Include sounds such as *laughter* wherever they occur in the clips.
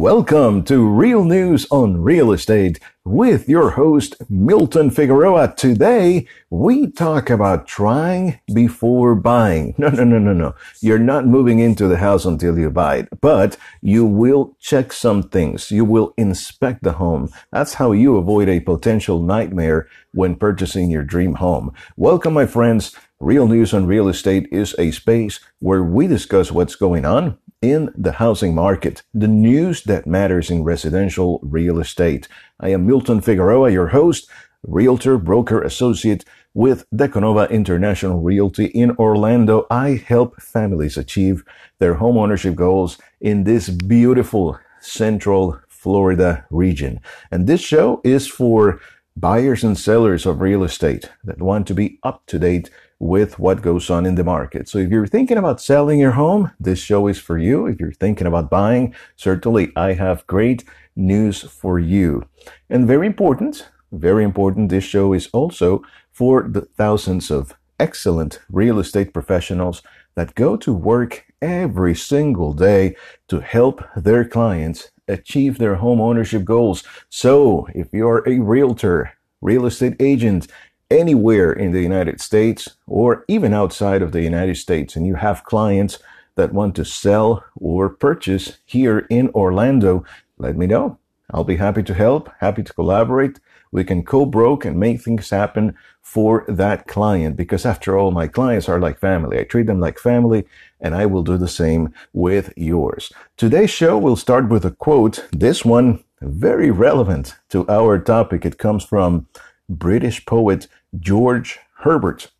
Welcome to Real News on Real Estate with your host, Milton Figueroa. Today, we talk about trying before buying. *laughs* No, no, no, no, no. You're not moving into the house until you buy it, but you will check some things. You will inspect the home. That's how you avoid a potential nightmare when purchasing your dream home. Welcome, my friends. Real News on Real Estate is a space where we discuss what's going on in the housing market, the news that matters in residential real estate. I am Milton Figueroa, your host, realtor, broker, associate with Decanova International Realty in Orlando. I help families achieve their home ownership goals in this beautiful central Florida region. And this show is for buyers and sellers of real estate that want to be up to date with what goes on in the market. So if you're thinking about selling your home, this show is for you. If you're thinking about buying, certainly I have great news for you. And very important, very important, this show is also for the thousands of excellent real estate professionals that go to work every single day to help their clients achieve their home ownership goals. So if you're a realtor, real estate agent, anywhere in the United States or even outside of the United States and you have clients that want to sell or purchase here in Orlando, let me know. I'll be happy to help, happy to collaborate. We can co-broke and make things happen for that client because after all, my clients are like family. I treat them like family and I will do the same with yours. Today's show will start with a quote. This one very relevant to our topic. It comes from British poet George Herbert,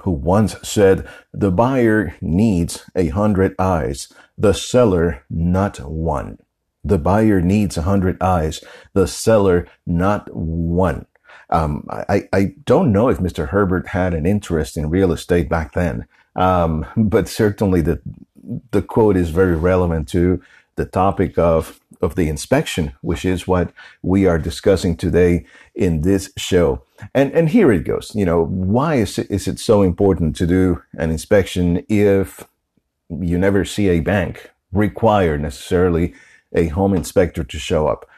who once said, the buyer needs a hundred eyes, the seller not one. The buyer needs a hundred eyes, the seller not one. Um, I, I don't know if Mr. Herbert had an interest in real estate back then, um, but certainly the the quote is very relevant to the topic of of the inspection, which is what we are discussing today in this show. And and here it goes. You know, why is it, is it so important to do an inspection if you never see a bank require necessarily a home inspector to show up?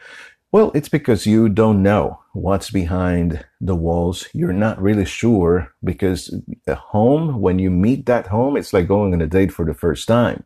Well, it's because you don't know what's behind the walls. You're not really sure because a home, when you meet that home, it's like going on a date for the first time.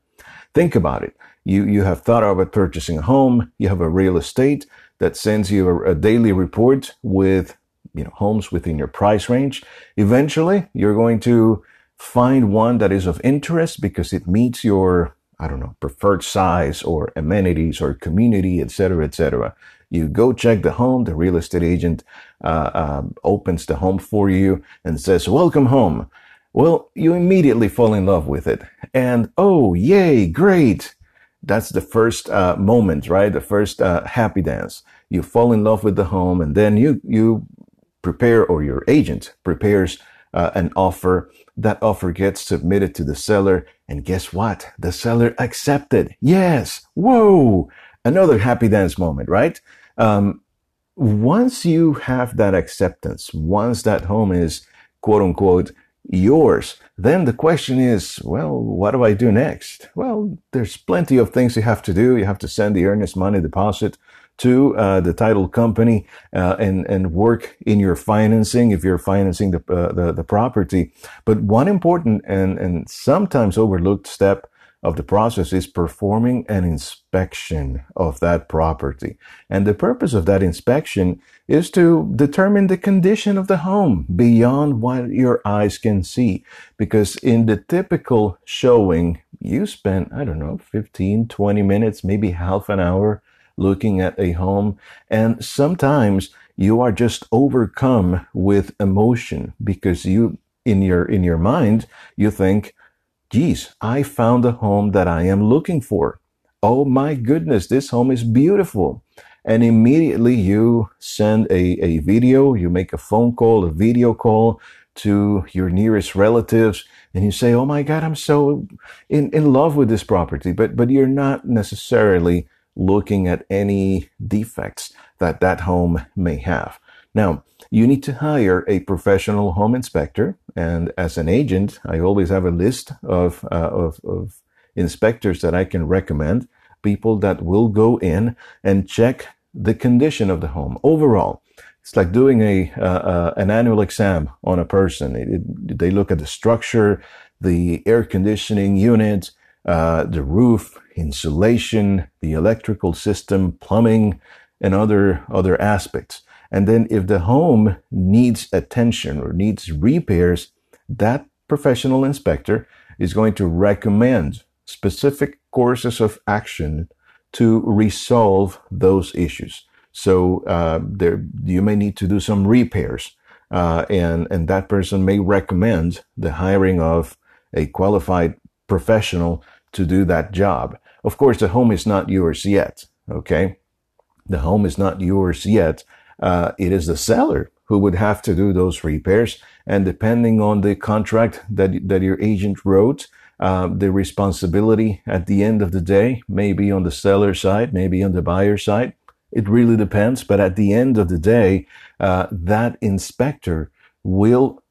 Think about it. You, you have thought about purchasing a home. You have a real estate that sends you a, a daily report with, you know, homes within your price range. Eventually, you're going to find one that is of interest because it meets your, I don't know, preferred size or amenities or community, etc., etc. You go check the home. The real estate agent uh, uh, opens the home for you and says, "Welcome home." Well, you immediately fall in love with it, and oh, yay, great! That's the first uh, moment, right? The first uh, happy dance. You fall in love with the home, and then you you prepare, or your agent prepares uh, an offer. That offer gets submitted to the seller, and guess what? The seller accepted. Yes. Whoa! Another happy dance moment, right? Um, once you have that acceptance, once that home is quote unquote yours. Then the question is, well, what do I do next? Well, there's plenty of things you have to do. You have to send the earnest money deposit to uh, the title company uh, and and work in your financing if you're financing the, uh, the the property. But one important and and sometimes overlooked step of the process is performing an inspection of that property. And the purpose of that inspection is to determine the condition of the home beyond what your eyes can see. Because in the typical showing, you spend, I don't know, 15, 20 minutes, maybe half an hour looking at a home. And sometimes you are just overcome with emotion because you, in your, in your mind, you think, geez, I found the home that I am looking for. Oh my goodness, this home is beautiful. And immediately you send a, a video, you make a phone call, a video call to your nearest relatives, and you say, Oh my God, I'm so in, in love with this property. But, but you're not necessarily looking at any defects that that home may have. Now, you need to hire a professional home inspector. And as an agent, I always have a list of, uh, of, of, inspectors that I can recommend. people that will go in and check the condition of the home overall. It's like doing a uh, uh, an annual exam on a person. It, it, they look at the structure, the air conditioning unit, uh, the roof, insulation, the electrical system, plumbing, and other other aspects. And then if the home needs attention or needs repairs, that professional inspector is going to recommend specific courses of action to resolve those issues. So uh, there, you may need to do some repairs, uh, and and that person may recommend the hiring of a qualified professional to do that job. Of course, the home is not yours yet. Okay, the home is not yours yet. Uh, it is the seller who would have to do those repairs, and depending on the contract that that your agent wrote. Uh, the responsibility at the end of the day may be on the seller side, maybe on the buyer side. It really depends. But at the end of the day, uh, that inspector will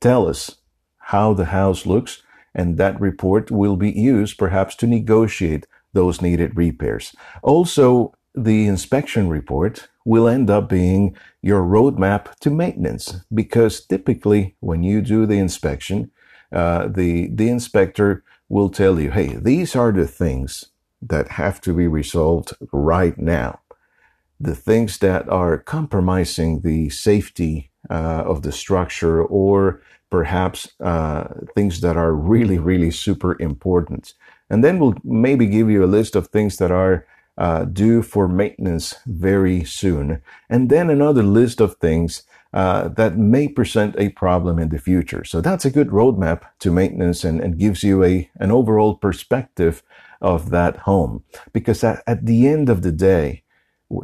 tell us how the house looks, and that report will be used perhaps to negotiate those needed repairs. Also, the inspection report will end up being your roadmap to maintenance because typically when you do the inspection, uh, the the inspector will tell you, "Hey, these are the things that have to be resolved right now." the things that are compromising the safety uh, of the structure or perhaps uh, things that are really, really super important. And then we'll maybe give you a list of things that are uh, due for maintenance very soon. And then another list of things uh, that may present a problem in the future. So that's a good roadmap to maintenance and, and gives you a, an overall perspective of that home. Because at, at the end of the day,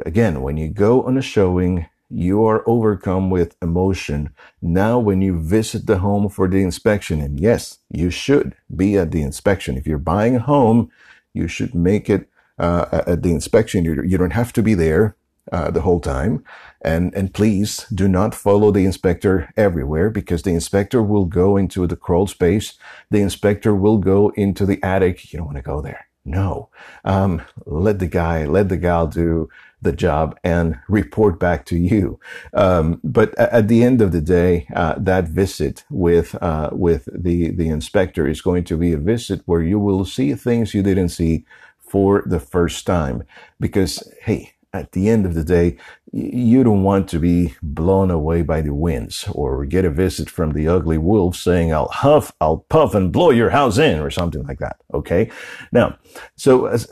again, when you go on a showing, you are overcome with emotion. Now, when you visit the home for the inspection, and yes, you should be at the inspection. If you're buying a home, you should make it uh, at the inspection. You, you don't have to be there uh, the whole time. And, and please do not follow the inspector everywhere because the inspector will go into the crawl space. The inspector will go into the attic. You don't want to go there. No. Um, let the guy, let the gal do the job and report back to you. Um, but at the end of the day, uh, that visit with uh, with the the inspector is going to be a visit where you will see things you didn't see for the first time. Because hey, at the end of the day, you don't want to be blown away by the winds or get a visit from the ugly wolf saying, I'll huff, I'll puff and blow your house in or something like that. Okay. Now, so as,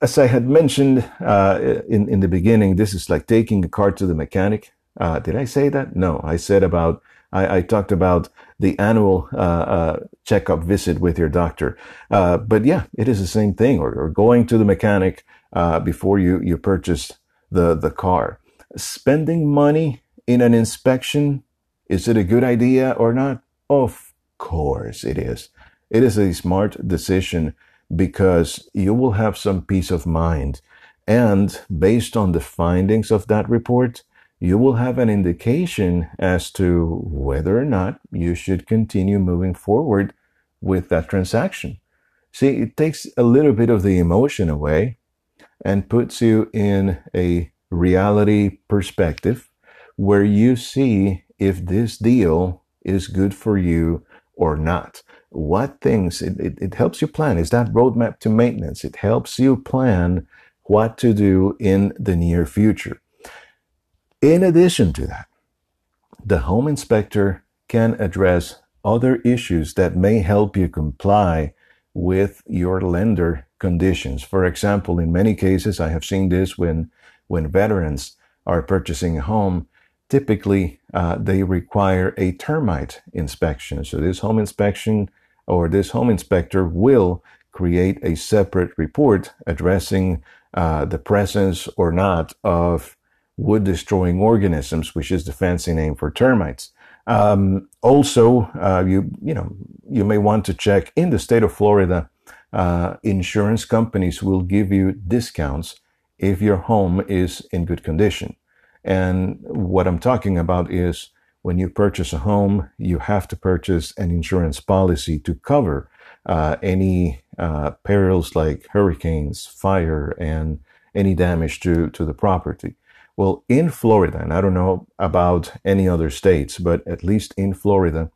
as I had mentioned uh, in, in the beginning, this is like taking a car to the mechanic. Uh, did I say that? No, I said about, I, I talked about the annual uh, uh checkup visit with your doctor. Uh, but yeah, it is the same thing, or, or going to the mechanic uh, before you, you purchase the, the car. Spending money in an inspection, is it a good idea or not? Of course it is. It is a smart decision because you will have some peace of mind. And based on the findings of that report, you will have an indication as to whether or not you should continue moving forward with that transaction. See, it takes a little bit of the emotion away and puts you in a reality perspective where you see if this deal is good for you or not. What things it, it, it, helps you plan. Is that roadmap to maintenance. It helps you plan what to do in the near future in addition to that the home inspector can address other issues that may help you comply with your lender conditions. For example in many cases i have seen this when when veterans are purchasing a home typically uh, they require a termite inspection. So this home inspection or this home inspector will create a separate report addressing uh, the presence or not of wood destroying organisms, which is the fancy name for termites. Um, also, uh, you you know you may want to check in the state of Florida. Uh, insurance companies will give you discounts if your home is in good condition. And what I'm talking about is when you purchase a home, you have to purchase an insurance policy to cover uh, any uh, perils like hurricanes, fire, and any damage to, to the property. Well, in Florida, and I don't know about any other states, but at least in Florida,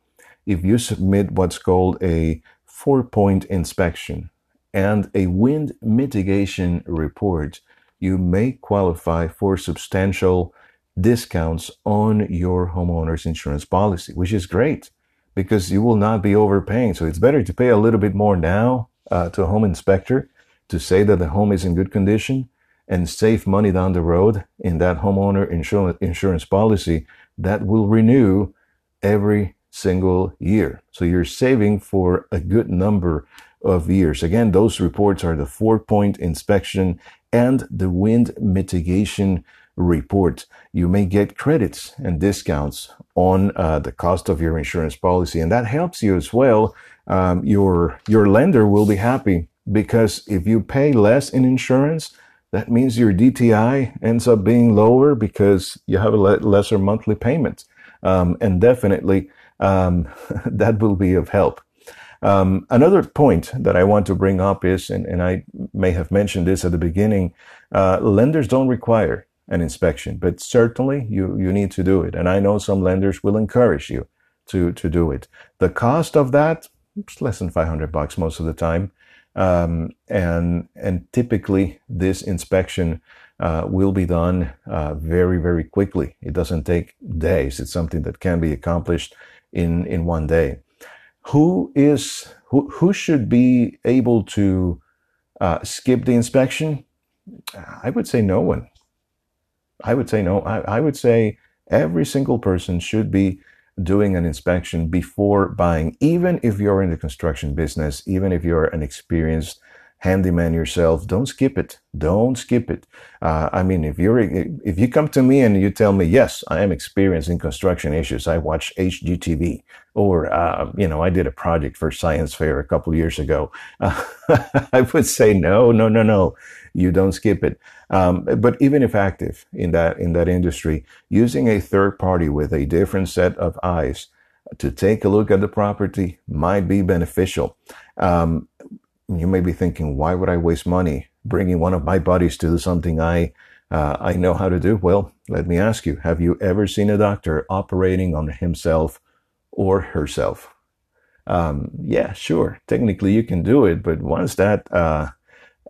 if you submit what's called a four point inspection and a wind mitigation report, you may qualify for substantial discounts on your homeowner's insurance policy, which is great because you will not be overpaying. So it's better to pay a little bit more now uh, to a home inspector to say that the home is in good condition and save money down the road in that homeowner insurance, insurance policy that will renew every single year. So you're saving for a good number of years. Again, those reports are the four point inspection and the wind mitigation report. You may get credits and discounts on uh, the cost of your insurance policy, and that helps you as well. Um, your your lender will be happy because if you pay less in insurance, that means your DTI ends up being lower because you have a le- lesser monthly payment, um, and definitely um, *laughs* that will be of help. Um, another point that I want to bring up is, and, and I may have mentioned this at the beginning, uh, lenders don't require an inspection, but certainly you, you need to do it. And I know some lenders will encourage you to, to do it. The cost of that, it's less than 500 bucks most of the time. Um, and, and typically this inspection, uh, will be done, uh, very, very quickly. It doesn't take days. It's something that can be accomplished in, in one day. Who is, who, who should be able to, uh, skip the inspection? I would say no one. I would say no. I, I would say every single person should be doing an inspection before buying, even if you're in the construction business, even if you're an experienced handyman yourself, don't skip it. Don't skip it. Uh, I mean, if you're if you come to me and you tell me, yes, I am experienced in construction issues. I watch HGTV, or uh, you know, I did a project for Science Fair a couple years ago. Uh, *laughs* I would say no, no, no, no. You don't skip it. Um, but even if active in that in that industry, using a third party with a different set of eyes to take a look at the property might be beneficial. Um, you may be thinking, why would I waste money bringing one of my buddies to do something I uh, I know how to do? Well, let me ask you: Have you ever seen a doctor operating on himself or herself? Um, yeah, sure. Technically, you can do it, but once that uh,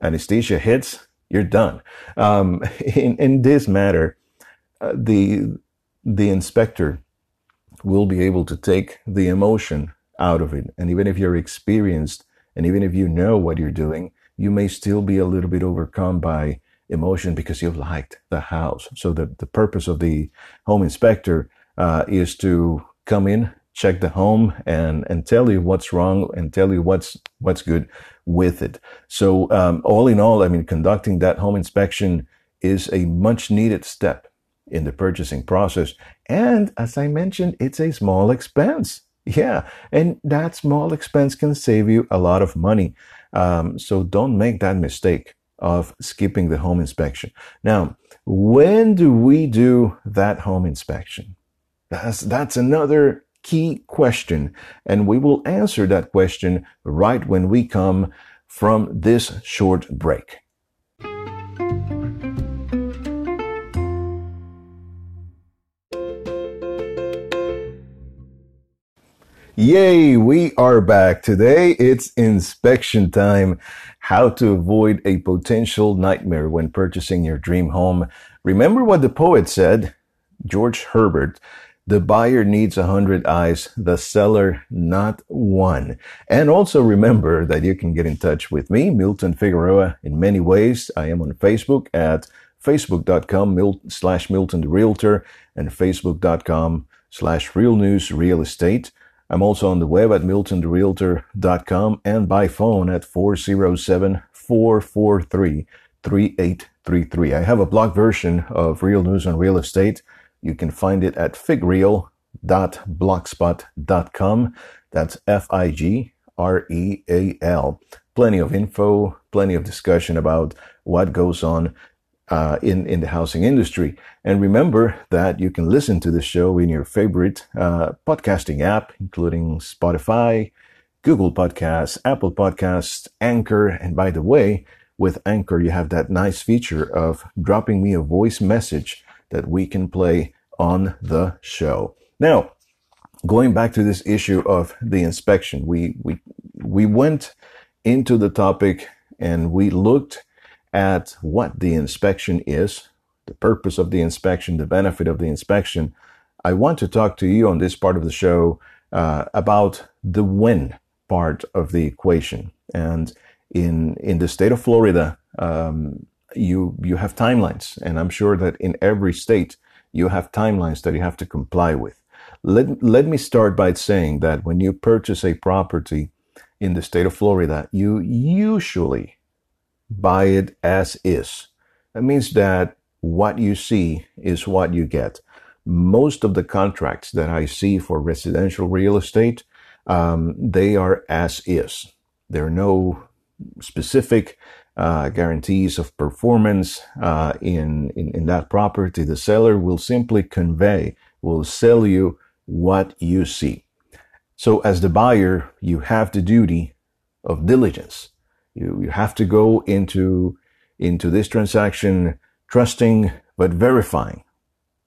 anesthesia hits, you're done. Um, *laughs* in, in this matter, uh, the the inspector will be able to take the emotion out of it, and even if you're experienced, and even if you know what you're doing, you may still be a little bit overcome by emotion because you've liked the house. So the the purpose of the home inspector uh, is to come in, check the home, and and tell you what's wrong and tell you what's what's good with it. So, um, all in all, I mean, conducting that home inspection is a much needed step in the purchasing process. And as I mentioned, it's a small expense. Yeah. And that small expense can save you a lot of money. Um, so don't make that mistake of skipping the home inspection. Now, when do we do that home inspection? That's, that's another key question. And we will answer that question right when we come from this short break. Yay, we are back. Today it's inspection time. How to avoid a potential nightmare when purchasing your dream home. Remember what the poet said, George Herbert the buyer needs a hundred eyes, the seller not one. And also remember that you can get in touch with me, Milton Figueroa, in many ways. I am on Facebook at facebook.com slash Milton the Realtor and facebook.com slash Real News Real Estate. I'm also on the web at miltontherealtor.com and by phone at 407 443 3833. I have a blog version of Real News on Real Estate you can find it at figreal.blogspot.com. That's F I G R E A L. Plenty of info, plenty of discussion about what goes on uh, in, in the housing industry. And remember that you can listen to the show in your favorite uh, podcasting app, including Spotify, Google Podcasts, Apple Podcasts, Anchor. And by the way, with Anchor, you have that nice feature of dropping me a voice message that we can play on the show. Now, going back to this issue of the inspection, we, we, we went into the topic and we looked at what the inspection is, the purpose of the inspection, the benefit of the inspection. I want to talk to you on this part of the show uh, about the when part of the equation. And in in the state of Florida, um, you you have timelines, and I'm sure that in every state you have timelines that you have to comply with. Let let me start by saying that when you purchase a property in the state of Florida, you usually buy it as is. That means that what you see is what you get. Most of the contracts that I see for residential real estate, um, they are as is. There are no specific uh, guarantees of performance uh, in, in, in that property. The seller will simply convey, will sell you what you see. So as the buyer, you have the duty of diligence. You, you have to go into, into this transaction trusting but verifying.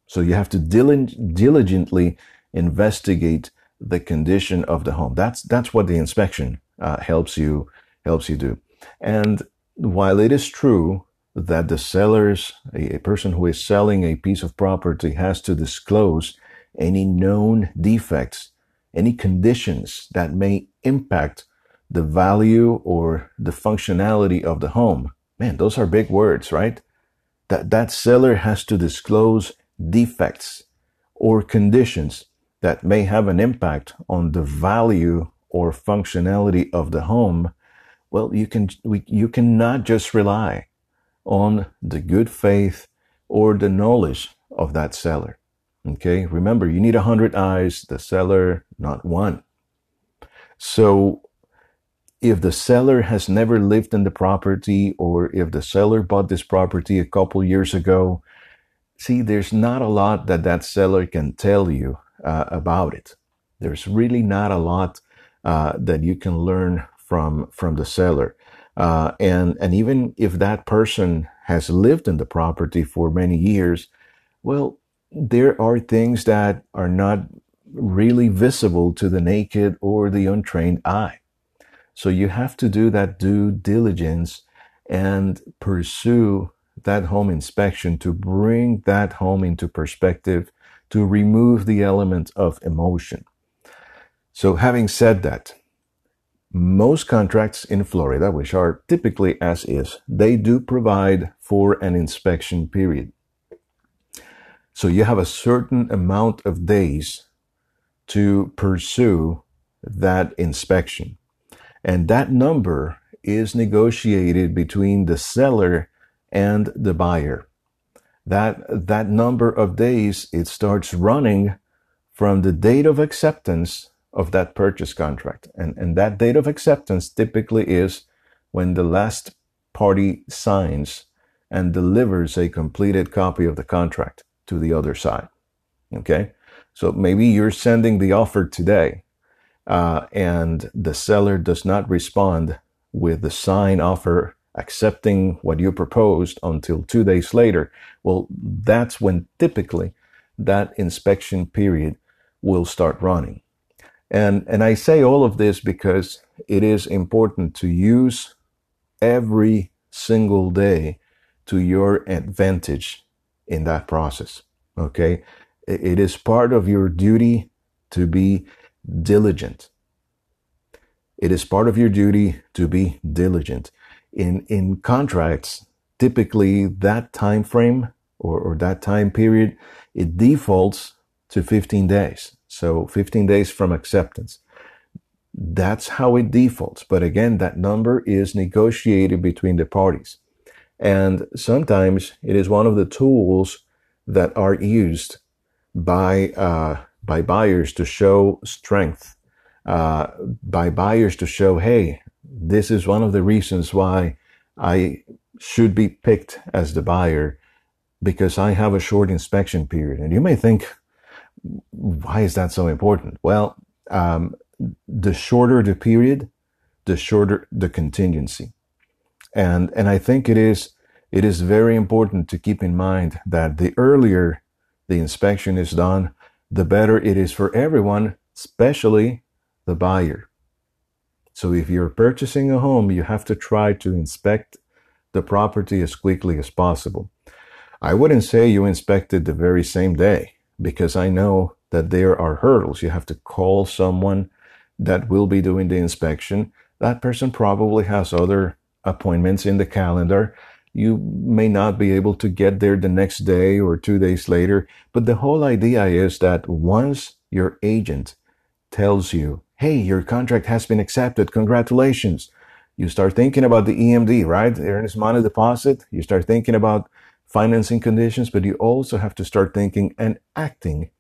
So you have to diligently investigate the condition of the home. That's that's what the inspection uh, helps you helps you do. And while it is true that the sellers, a, person who is selling a piece of property, has to disclose any known defects, any conditions that may impact the value or the functionality of the home. Man, those are big words, right? That that seller has to disclose defects or conditions that may have an impact on the value or functionality of the home, well, you can we, you cannot just rely on the good faith or the knowledge of that seller. Okay, remember you need a hundred eyes, the seller not one. So if the seller has never lived in the property or if the seller bought this property a couple years ago, see, there's not a lot that that seller can tell you uh, about it. There's really not a lot uh, that you can learn from from the seller. Uh, and and even if that person has lived in the property for many years, well, there are things that are not really visible to the naked or the untrained eye. So you have to do that due diligence and pursue that home inspection to bring that home into perspective to remove the element of emotion. So having said that, most contracts in Florida, which are typically as is, they do provide for an inspection period. So you have a certain amount of days to pursue that inspection. And that number is negotiated between the seller and the buyer that that number of days it starts running from the date of acceptance of that purchase contract. And and that date of acceptance typically is when the last party signs and delivers a completed copy of the contract to the other side. Okay? So maybe you're sending the offer today uh, and the seller does not respond with the sign offer accepting what you proposed until two days later, well, that's when typically that inspection period will start running. And, and I say all of this because it is important to use every single day to your advantage in that process. Okay. It is part of your duty to be diligent. It is part of your duty to be diligent in in contracts typically that time frame or, or that time period it defaults to 15 days so 15 days from acceptance. That's how it defaults. But again that number is negotiated between the parties. And sometimes it is one of the tools that are used by uh, by buyers to show strength uh, by buyers to show hey this is one of the reasons why I should be picked as the buyer because I have a short inspection period. And you may think, why is that so important? Well, um, the shorter the period, the shorter the contingency. And, and I think it is, it is very important to keep in mind that the earlier the inspection is done, the better it is for everyone, especially the buyer. So if you're purchasing a home, you have to try to inspect the property as quickly as possible. I wouldn't say you inspect it the very same day because I know that there are hurdles. You have to call someone that will be doing the inspection. That person probably has other appointments in the calendar. You may not be able to get there the next day or two days later. But the whole idea is that once your agent tells you, Hey, your contract has been accepted. Congratulations. You start thinking about the EMD, right? The earnest money deposit. You start thinking about financing conditions, but you also have to start thinking and acting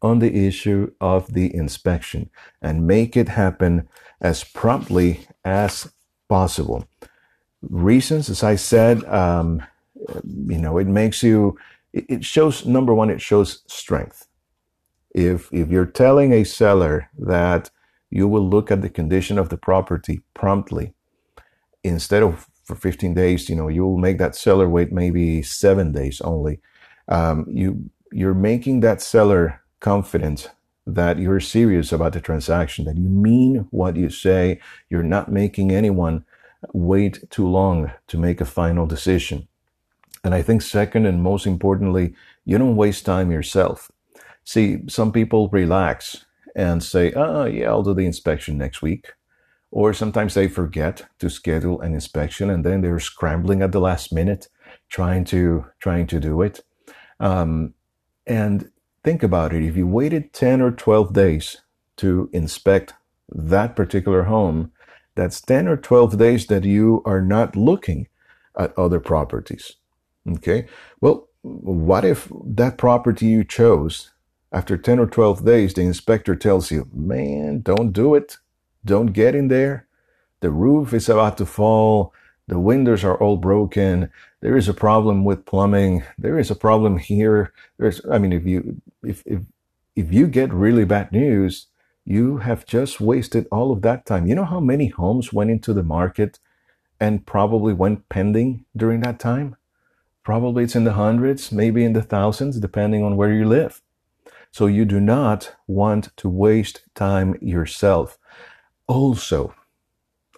on the issue of the inspection and make it happen as promptly as possible. Reasons, as I said, um, you know, it makes you, it shows, number one, it shows strength. If, if you're telling a seller that you will look at the condition of the property promptly, instead of for 15 days, you know, you will make that seller wait maybe seven days only. Um, you, you're making that seller confident that you're serious about the transaction, that you mean what you say. You're not making anyone wait too long to make a final decision. And I think second and most importantly, you don't waste time yourself. See, some people relax and say, oh, yeah, I'll do the inspection next week. Or sometimes they forget to schedule an inspection and then they're scrambling at the last minute trying to, trying to do it. Um, and Think about it. If you waited 10 or 12 days to inspect that particular home, that's 10 or 12 days that you are not looking at other properties. Okay. Well, what if that property you chose after 10 or 12 days, the inspector tells you, man, don't do it. Don't get in there. The roof is about to fall. The windows are all broken. There is a problem with plumbing. There is a problem here. There's, I mean, if you, if, if, if you get really bad news, you have just wasted all of that time. You know how many homes went into the market and probably went pending during that time? Probably it's in the hundreds, maybe in the thousands, depending on where you live. So you do not want to waste time yourself. Also,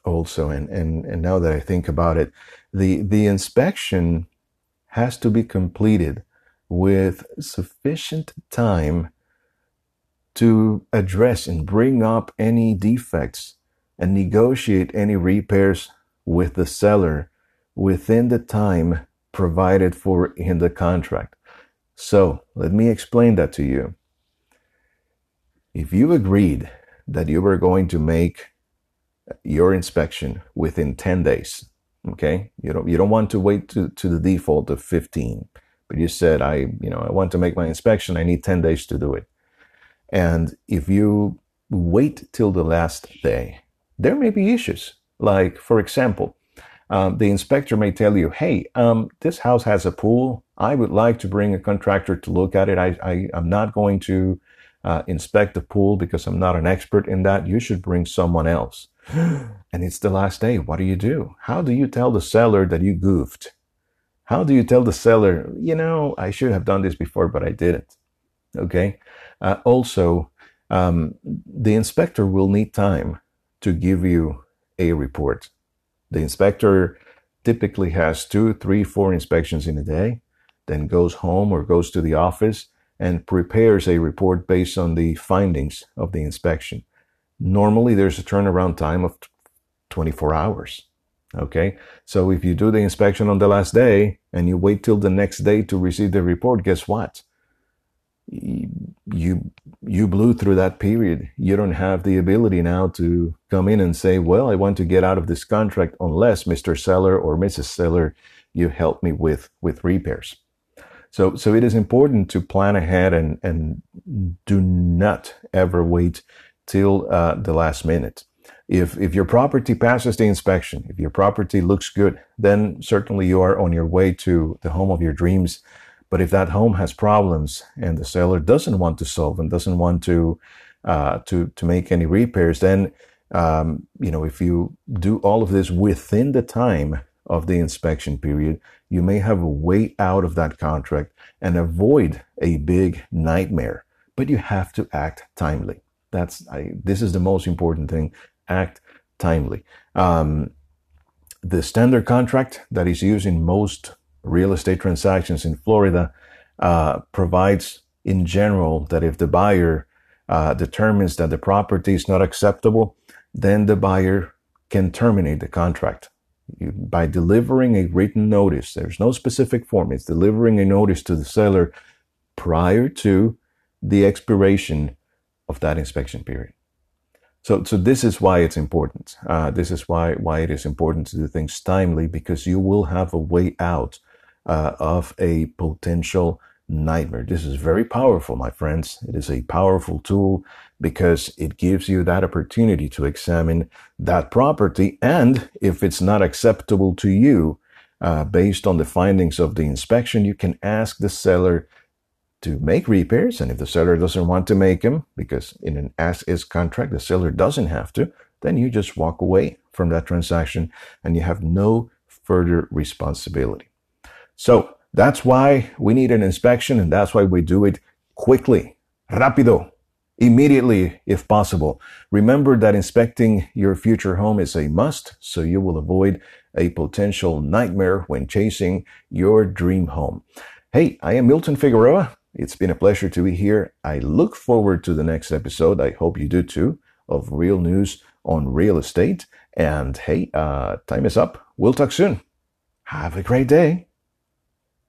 also, and, and, and now that I think about it, the, the inspection has to be completed with sufficient time to address and bring up any defects and negotiate any repairs with the seller within the time provided for in the contract. So let me explain that to you. If you agreed that you were going to make your inspection within 10 days. Okay. You don't, you don't want to wait to, to the default of 15, but you said, I, you know, I want to make my inspection. I need 10 days to do it. And if you wait till the last day, there may be issues. Like, for example, um, the inspector may tell you, Hey, um, this house has a pool. I would like to bring a contractor to look at it. I, I am not going to uh, inspect the pool because I'm not an expert in that. You should bring someone else. *gasps* and it's the last day. What do you do? How do you tell the seller that you goofed? How do you tell the seller, you know, I should have done this before, but I didn't? Okay. Uh, also, um, the inspector will need time to give you a report. The inspector typically has two, three, four inspections in a day, then goes home or goes to the office and prepares a report based on the findings of the inspection. Normally, there's a turnaround time of 24 hours. Okay. So if you do the inspection on the last day and you wait till the next day to receive the report, guess what? You, you blew through that period. You don't have the ability now to come in and say, well, I want to get out of this contract unless Mr. Seller or Mrs. Seller, you help me with, with repairs. So, so it is important to plan ahead and, and do not ever wait till uh, the last minute. If, if your property passes the inspection, if your property looks good, then certainly you are on your way to the home of your dreams. But if that home has problems and the seller doesn't want to solve and doesn't want to uh, to to make any repairs, then um, you know if you do all of this within the time of the inspection period, you may have a way out of that contract and avoid a big nightmare. But you have to act timely. That's I, this is the most important thing. Act timely. Um, the standard contract that is used in most real estate transactions in Florida uh, provides, in general, that if the buyer uh, determines that the property is not acceptable, then the buyer can terminate the contract by delivering a written notice. There's no specific form. It's delivering a notice to the seller prior to the expiration of that inspection period. So, so this is why it's important. Uh, this is why why it is important to do things timely because you will have a way out uh, of a potential nightmare. This is very powerful, my friends. It is a powerful tool because it gives you that opportunity to examine that property, and if it's not acceptable to you, uh, based on the findings of the inspection, you can ask the seller to make repairs. And if the seller doesn't want to make them, because in an as is contract, the seller doesn't have to, then you just walk away from that transaction and you have no further responsibility. So that's why we need an inspection and that's why we do it quickly, rapido, immediately if possible. Remember that inspecting your future home is a must so you will avoid a potential nightmare when chasing your dream home. Hey, I am Milton Figueroa. It's been a pleasure to be here. I look forward to the next episode. I hope you do too of real news on real estate. And hey, uh, time is up. We'll talk soon. Have a great day.